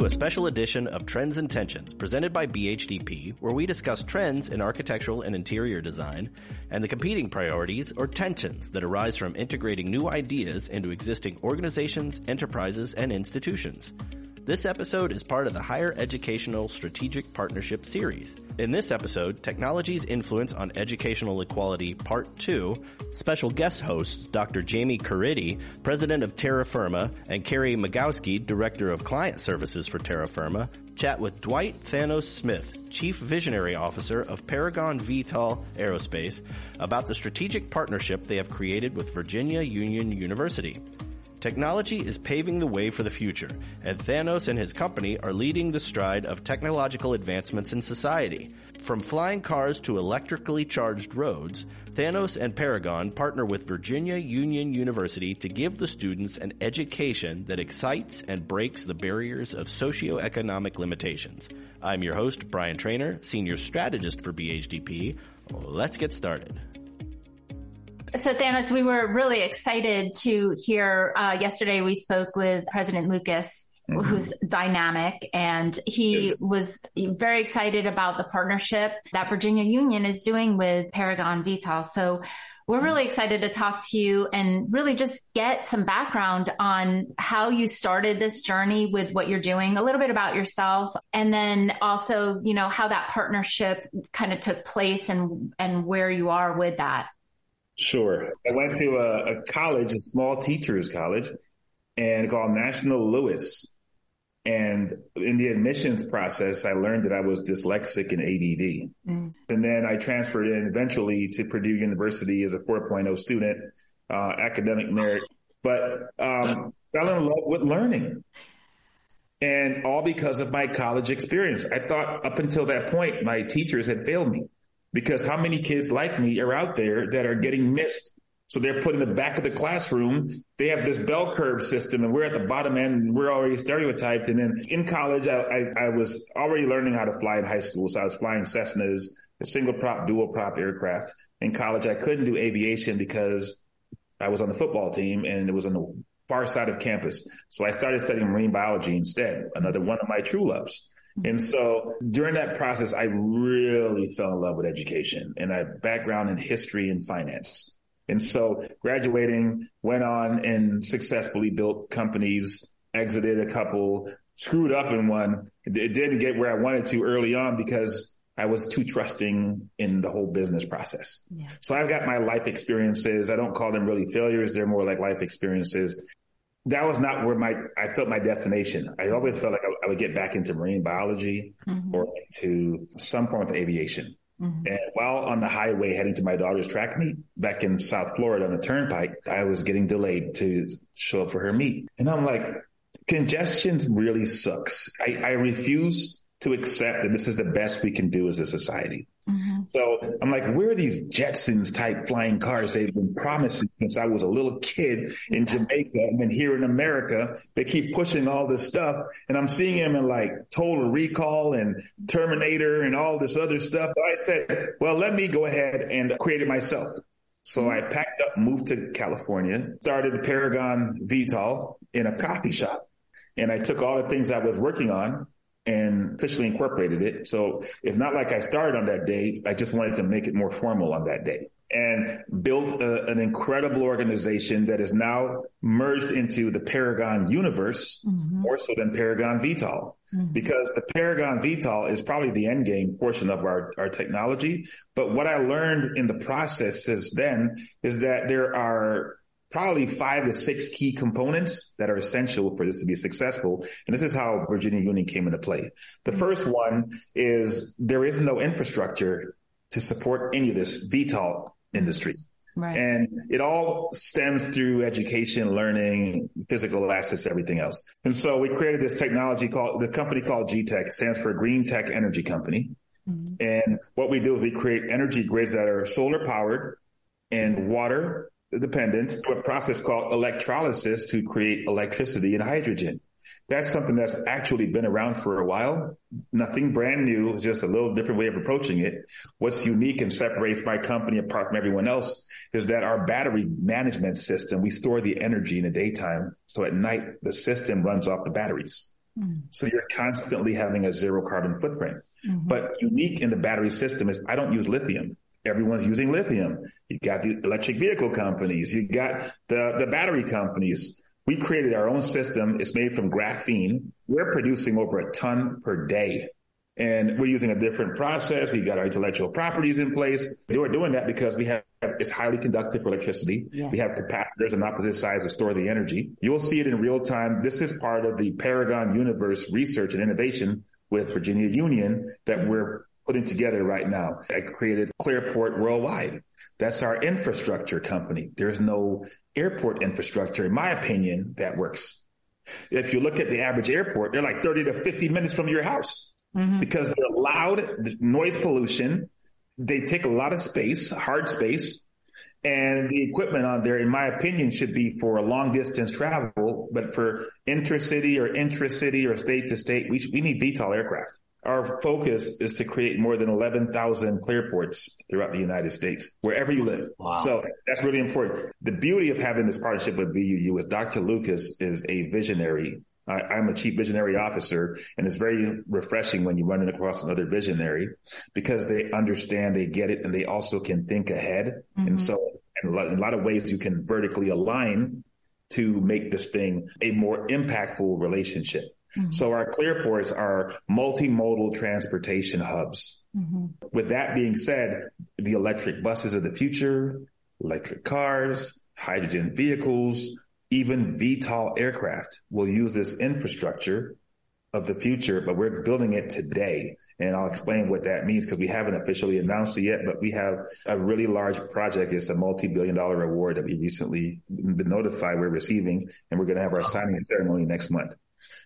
to a special edition of Trends and Tensions presented by BHDP, where we discuss trends in architectural and interior design and the competing priorities or tensions that arise from integrating new ideas into existing organizations, enterprises, and institutions. This episode is part of the Higher Educational Strategic Partnership Series. In this episode, Technology's Influence on Educational Equality Part 2, special guest hosts Dr. Jamie Caridi, President of Terra Firma, and Carrie Magalski, Director of Client Services for Terra Firma, chat with Dwight Thanos Smith, Chief Visionary Officer of Paragon VTOL Aerospace, about the strategic partnership they have created with Virginia Union University. Technology is paving the way for the future, and Thanos and his company are leading the stride of technological advancements in society. From flying cars to electrically charged roads, Thanos and Paragon partner with Virginia Union University to give the students an education that excites and breaks the barriers of socioeconomic limitations. I'm your host, Brian Trainer, Senior Strategist for BHDP. Let's get started. So Thanos, we were really excited to hear, uh, yesterday we spoke with President Lucas Mm-hmm. who's dynamic and he yes. was very excited about the partnership that Virginia Union is doing with Paragon VTOL. So we're really excited to talk to you and really just get some background on how you started this journey with what you're doing, a little bit about yourself, and then also, you know, how that partnership kind of took place and, and where you are with that. Sure. I went to a, a college, a small teachers college, and called National Louis. And in the admissions process, I learned that I was dyslexic and ADD. Mm. And then I transferred in eventually to Purdue University as a 4.0 student, uh, academic merit, but um, fell in love with learning. And all because of my college experience. I thought up until that point, my teachers had failed me because how many kids like me are out there that are getting missed? So they're put in the back of the classroom. They have this bell curve system and we're at the bottom end and we're already stereotyped. And then in college, I, I, I was already learning how to fly in high school. So I was flying Cessnas, a single prop, dual prop aircraft. In college, I couldn't do aviation because I was on the football team and it was on the far side of campus. So I started studying marine biology instead, another one of my true loves. And so during that process, I really fell in love with education and I background in history and finance. And so graduating went on and successfully built companies, exited a couple, screwed up in one. It didn't get where I wanted to early on because I was too trusting in the whole business process. Yeah. So I've got my life experiences. I don't call them really failures. They're more like life experiences that was not where my I felt my destination. I always felt like I, I would get back into marine biology mm-hmm. or into some form of aviation. Mm-hmm. And while on the highway heading to my daughter's track meet back in South Florida on the turnpike, I was getting delayed to show up for her meet. And I'm like, congestion really sucks. I, I refuse to accept that this is the best we can do as a society. Mm-hmm. So I'm like, where are these Jetsons type flying cars they've been promising since I was a little kid in Jamaica and then here in America? They keep pushing all this stuff and I'm seeing them in like Total Recall and Terminator and all this other stuff. I said, well, let me go ahead and create it myself. So I packed up, moved to California, started Paragon VTOL in a coffee shop. And I took all the things I was working on and officially incorporated it. So it's not like I started on that day. I just wanted to make it more formal on that day and built a, an incredible organization that is now merged into the Paragon universe mm-hmm. more so than Paragon VTOL. Mm-hmm. Because the Paragon VTOL is probably the end game portion of our, our technology. But what I learned in the process since then is that there are probably five to six key components that are essential for this to be successful. And this is how Virginia Union came into play. The first one is there is no infrastructure to support any of this VTOL industry. Right. And it all stems through education, learning, physical assets, everything else. And so we created this technology called the company called GTEC stands for Green Tech Energy Company. Mm-hmm. And what we do is we create energy grids that are solar powered and water dependent to a process called electrolysis to create electricity and hydrogen. That's something that's actually been around for a while. Nothing brand new, it's just a little different way of approaching it. What's unique and separates my company apart from everyone else is that our battery management system, we store the energy in the daytime. So at night, the system runs off the batteries. Mm. So you're constantly having a zero carbon footprint. Mm-hmm. But unique in the battery system is I don't use lithium. Everyone's using lithium. You got the electric vehicle companies. You got the, the battery companies. We created our own system. It's made from graphene. We're producing over a ton per day. And we're using a different process. We got our intellectual properties in place. We're doing that because we have it's highly conductive for electricity. Yeah. We have capacitors on opposite sides to store the energy. You'll see it in real time. This is part of the Paragon Universe research and innovation with Virginia Union that we're putting together right now. I created Clearport Worldwide. That's our infrastructure company. There's no airport infrastructure, in my opinion, that works. If you look at the average airport, they're like 30 to 50 minutes from your house mm-hmm. because they're loud, noise pollution. They take a lot of space, hard space. And the equipment on there, in my opinion, should be for long distance travel, but for intercity or intracity or state to state, we, we need VTOL aircraft. Our focus is to create more than 11,000 clearports throughout the United States, wherever you live. Wow. So that's really important. The beauty of having this partnership with VUU is Dr. Lucas is a visionary I, am a chief visionary officer, and it's very refreshing when you run into across another visionary because they understand, they get it, and they also can think ahead. Mm-hmm. And so, in a lot of ways, you can vertically align to make this thing a more impactful relationship. Mm-hmm. So our clearports are multimodal transportation hubs. Mm-hmm. With that being said, the electric buses of the future, electric cars, hydrogen vehicles, even VTOL aircraft will use this infrastructure of the future, but we're building it today. And I'll explain what that means because we haven't officially announced it yet, but we have a really large project. It's a multi-billion dollar award that we recently been notified we're receiving, and we're going to have our signing ceremony next month.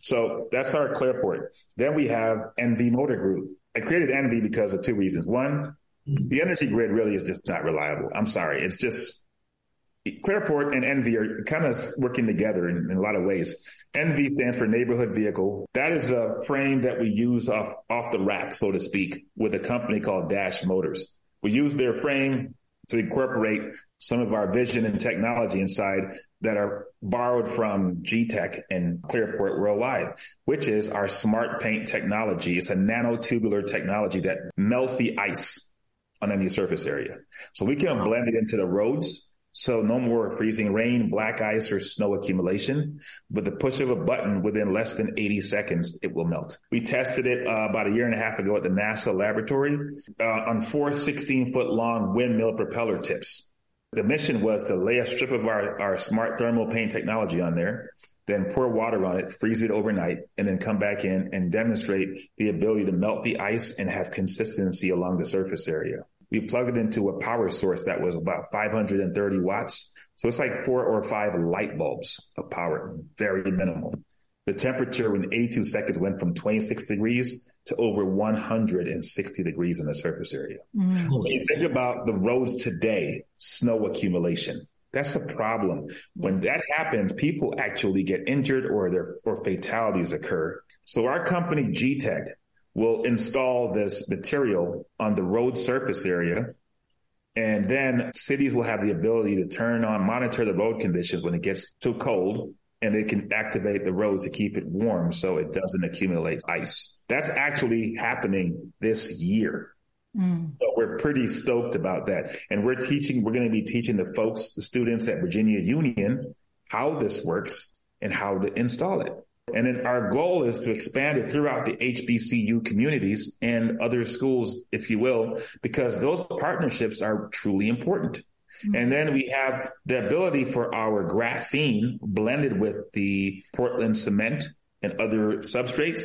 So that's our Clearport. Then we have NV Motor Group. I created NV because of two reasons. One, the energy grid really is just not reliable. I'm sorry. It's just Clearport and NV are kind of working together in, in, a lot of ways. NV stands for neighborhood vehicle. That is a frame that we use off, off the rack, so to speak, with a company called Dash Motors. We use their frame to incorporate some of our vision and technology inside that are borrowed from GTEC and Clearport Worldwide, which is our smart paint technology. It's a nanotubular technology that melts the ice on any surface area. So we can blend it into the roads so no more freezing rain, black ice, or snow accumulation. With the push of a button within less than 80 seconds, it will melt. We tested it uh, about a year and a half ago at the NASA laboratory uh, on four 16 foot long windmill propeller tips. The mission was to lay a strip of our, our smart thermal paint technology on there, then pour water on it, freeze it overnight, and then come back in and demonstrate the ability to melt the ice and have consistency along the surface area we plugged it into a power source that was about 530 watts. So it's like four or five light bulbs of power, very minimal. The temperature in 82 seconds went from 26 degrees to over 160 degrees in the surface area. Mm. When you think about the roads today, snow accumulation, that's a problem. When that happens, people actually get injured or their or fatalities occur. So our company GTEC will install this material on the road surface area. And then cities will have the ability to turn on, monitor the road conditions when it gets too cold and they can activate the roads to keep it warm so it doesn't accumulate ice. That's actually happening this year. Mm. So we're pretty stoked about that. And we're teaching, we're going to be teaching the folks, the students at Virginia Union, how this works and how to install it. And then our goal is to expand it throughout the HBCU communities and other schools, if you will, because those partnerships are truly important. Mm-hmm. And then we have the ability for our graphene blended with the Portland cement and other substrates.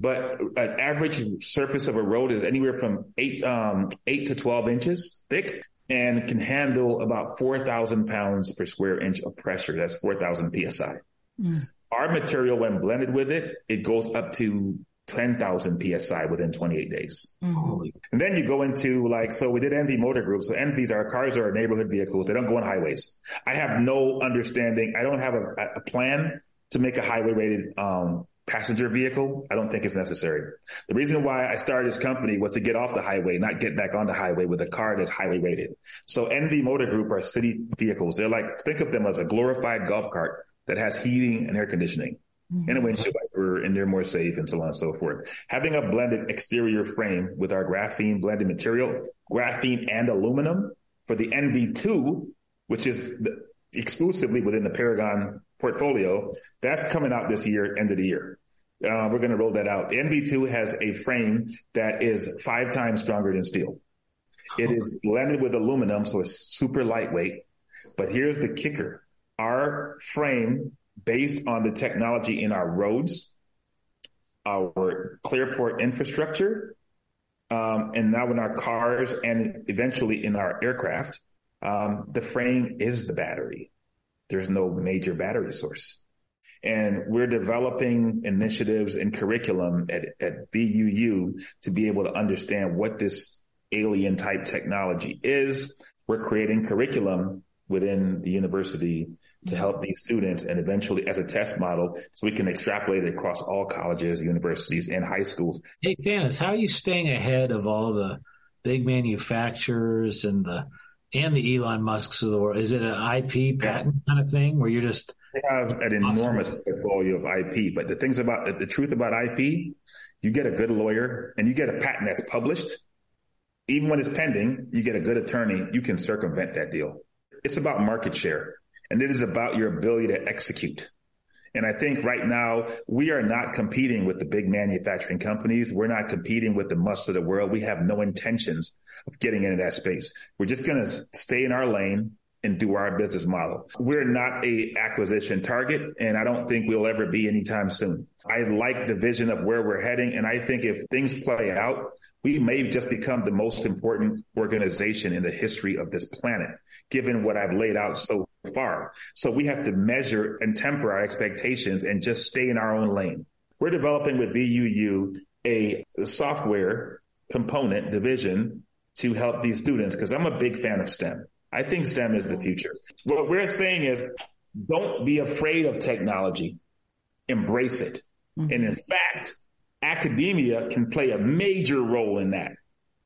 But an average surface of a road is anywhere from eight, um, eight to 12 inches thick and can handle about 4,000 pounds per square inch of pressure. That's 4,000 PSI. Mm. Our material, when blended with it, it goes up to 10,000 PSI within 28 days. Mm-hmm. And then you go into like, so we did NV motor group. So NVs, are cars are neighborhood vehicles. They don't go on highways. I have no understanding. I don't have a, a plan to make a highway rated, um, passenger vehicle. I don't think it's necessary. The reason why I started this company was to get off the highway, not get back on the highway with a car that's highway rated. So NV Motor Group are city vehicles. They're like, think of them as a glorified golf cart that has heating and air conditioning. mm-hmm. and a windshield wiper, and they're more safe and so on and so forth. Having a blended exterior frame with our graphene blended material, graphene and aluminum for the NV2, which is exclusively within the Paragon portfolio, that's coming out this year, end of the year. Uh, we're going to roll that out. NV2 has a frame that is five times stronger than steel. It is blended with aluminum, so it's super lightweight. But here's the kicker. Our frame, based on the technology in our roads, our Clearport infrastructure, um, and now in our cars and eventually in our aircraft, um, the frame is the battery. There's no major battery source. And we're developing initiatives and curriculum at, at VUU to be able to understand what this alien type technology is. We're creating curriculum within the university to help these students and eventually as a test model so we can extrapolate it across all colleges, universities, and high schools. Hey, Thanos, how are you staying ahead of all the big manufacturers and the and the Elon Musks of the world? Is it an IP patent yeah. kind of thing where you're just they have an enormous portfolio of IP, but the things about the truth about IP, you get a good lawyer and you get a patent that's published. Even when it's pending, you get a good attorney, you can circumvent that deal. It's about market share and it is about your ability to execute. And I think right now we are not competing with the big manufacturing companies. We're not competing with the Musks of the world. We have no intentions of getting into that space. We're just going to stay in our lane and do our business model. We're not a acquisition target and I don't think we'll ever be anytime soon. I like the vision of where we're heading and I think if things play out, we may just become the most important organization in the history of this planet, given what I've laid out so far. So we have to measure and temper our expectations and just stay in our own lane. We're developing with VUU a software component division to help these students because I'm a big fan of STEM. I think STEM is the future. What we're saying is don't be afraid of technology. Embrace it. Mm-hmm. And in fact, academia can play a major role in that.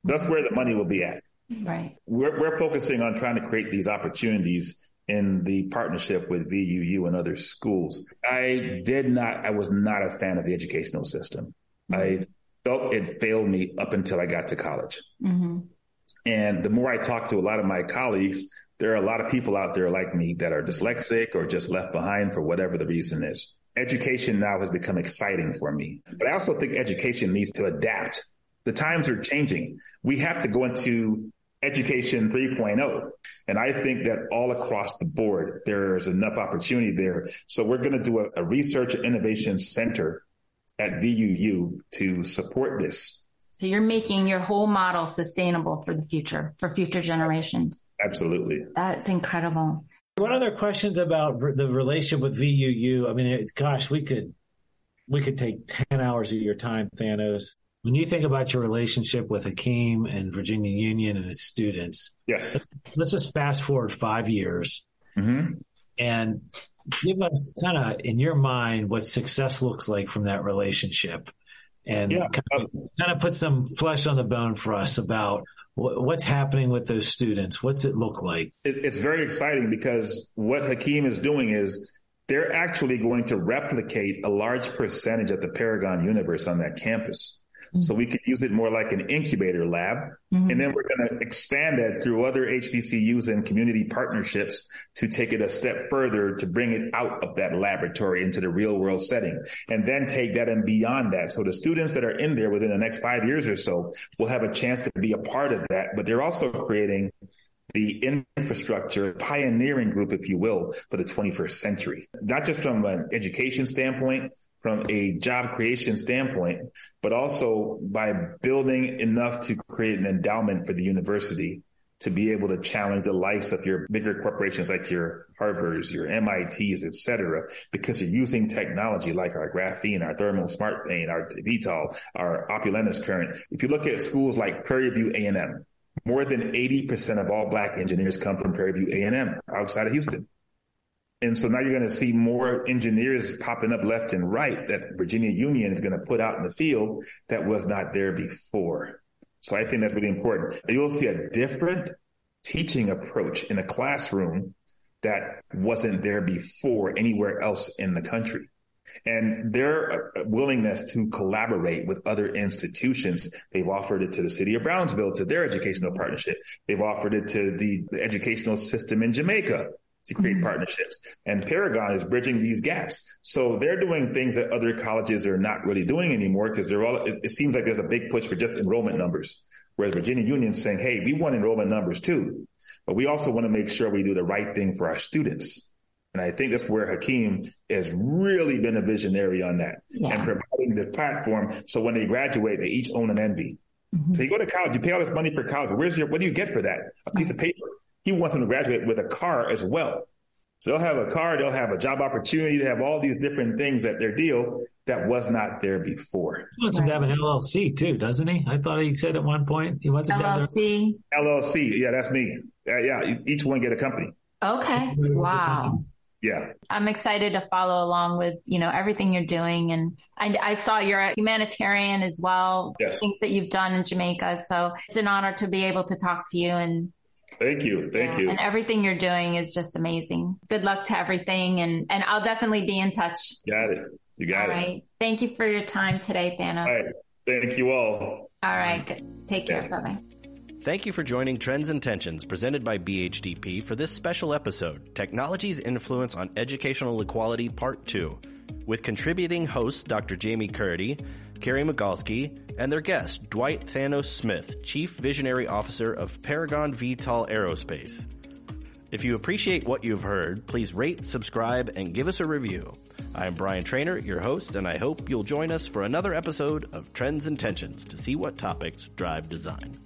That's where the money will be at. Right. We're, we're focusing on trying to create these opportunities in the partnership with VUU and other schools. I did not, I was not a fan of the educational system. Mm-hmm. I felt it failed me up until I got to college. Mm-hmm. And the more I talk to a lot of my colleagues, there are a lot of people out there like me that are dyslexic or just left behind for whatever the reason is. Education now has become exciting for me, but I also think education needs to adapt. The times are changing. We have to go into education 3.0. And I think that all across the board, there's enough opportunity there. So we're going to do a, a research and innovation center at VUU to support this so you're making your whole model sustainable for the future, for future generations. Absolutely. That's incredible. What other questions about the relationship with VUU? I mean, gosh, we could we could take 10 hours of your time, Thanos. When you think about your relationship with Hakeem and Virginia Union and its students, yes, let's just fast forward five years mm-hmm. and give us kind of in your mind what success looks like from that relationship and yeah. kind, of, kind, of, put some flesh on the bone for us about what's happening with those students. What's it look like? It, it's very exciting because what Hakeem is doing is they're actually going to replicate a large percentage of the Paragon universe on that campus. So we could use it more like an incubator lab. Mm-hmm. And then we're going to expand that through other HBCUs and community partnerships to take it a step further to bring it out of that laboratory into the real world setting and then take that and beyond that. So the students that are in there within the next five years or so will have a chance to be a part of that, but they're also creating the infrastructure pioneering group, if you will, for the 21st century, not just from an education standpoint, from a job creation standpoint, but also by building enough to create an endowment for the university to be able to challenge the likes of your bigger corporations like your Harvards, your MITs, et cetera, because you're using technology like our graphene, our thermal smart paint, our VTOL, our opulentus current. If you look at schools like Prairie View A&M, more than 80% of all black engineers come from Prairie View A&M outside of Houston. And so now you're going to see more engineers popping up left and right that Virginia Union is going to put out in the field that was not there before. So I think that's really important. You'll see a different teaching approach in a classroom that wasn't there before anywhere else in the country. and their uh, willingness to collaborate with other institutions. They've offered it to the city of Brownsville, to their educational partnership. They've offered it to the, the educational system in Jamaica to create mm-hmm. partnerships. And Paragon is bridging these gaps. So they're doing things that other colleges are not really doing anymore because they're all, it, it, seems like there's a big push for just enrollment numbers. Whereas Virginia Union's saying, Hey, we want enrollment numbers too, but we also want to make sure we do the right thing for our students. And I think that's where Hakeem has really been a visionary on that yeah. and providing the platform. So when they graduate, they each own an NV. Mm-hmm. So you go to college, you pay all this money for college. Where's your, what do you get for that? A piece of paper. He wants them to graduate with a car as well. So they'll have a car, they'll have a job opportunity, they have all these different things at their deal that was not there before. He wants right. to have an LLC too, doesn't he? I thought he said at one point he wants to LLC. have LLC. Yeah, that's me. Uh, yeah, each one get a company. Okay. Wow. Yeah. I'm excited to follow along with, you know, everything you're doing. And I, I saw you're a humanitarian as well. Yes. Things that you've done in Jamaica. So it's an honor to be able to talk to you and Thank you. Thank yeah, you. And everything you're doing is just amazing. Good luck to everything. And, and I'll definitely be in touch. Got it. You got all it. All right. Thank you for your time today, Thanos. All right. Thank you all. All right. Good. Take care. Bye bye. Thank you for joining Trends and Tensions presented by BHDP for this special episode, Technology's Influence on Educational Equality Part 2, with contributing hosts Dr. Jamie Caridi, Carrie Magalski, and their guest, Dwight Thanos Smith, Chief Visionary Officer of Paragon VTOL Aerospace. If you appreciate what you've heard, please rate, subscribe, and give us a review. I'm Brian Trainer, your host, and I hope you'll join us for another episode of Trends and Tensions to see what topics drive design.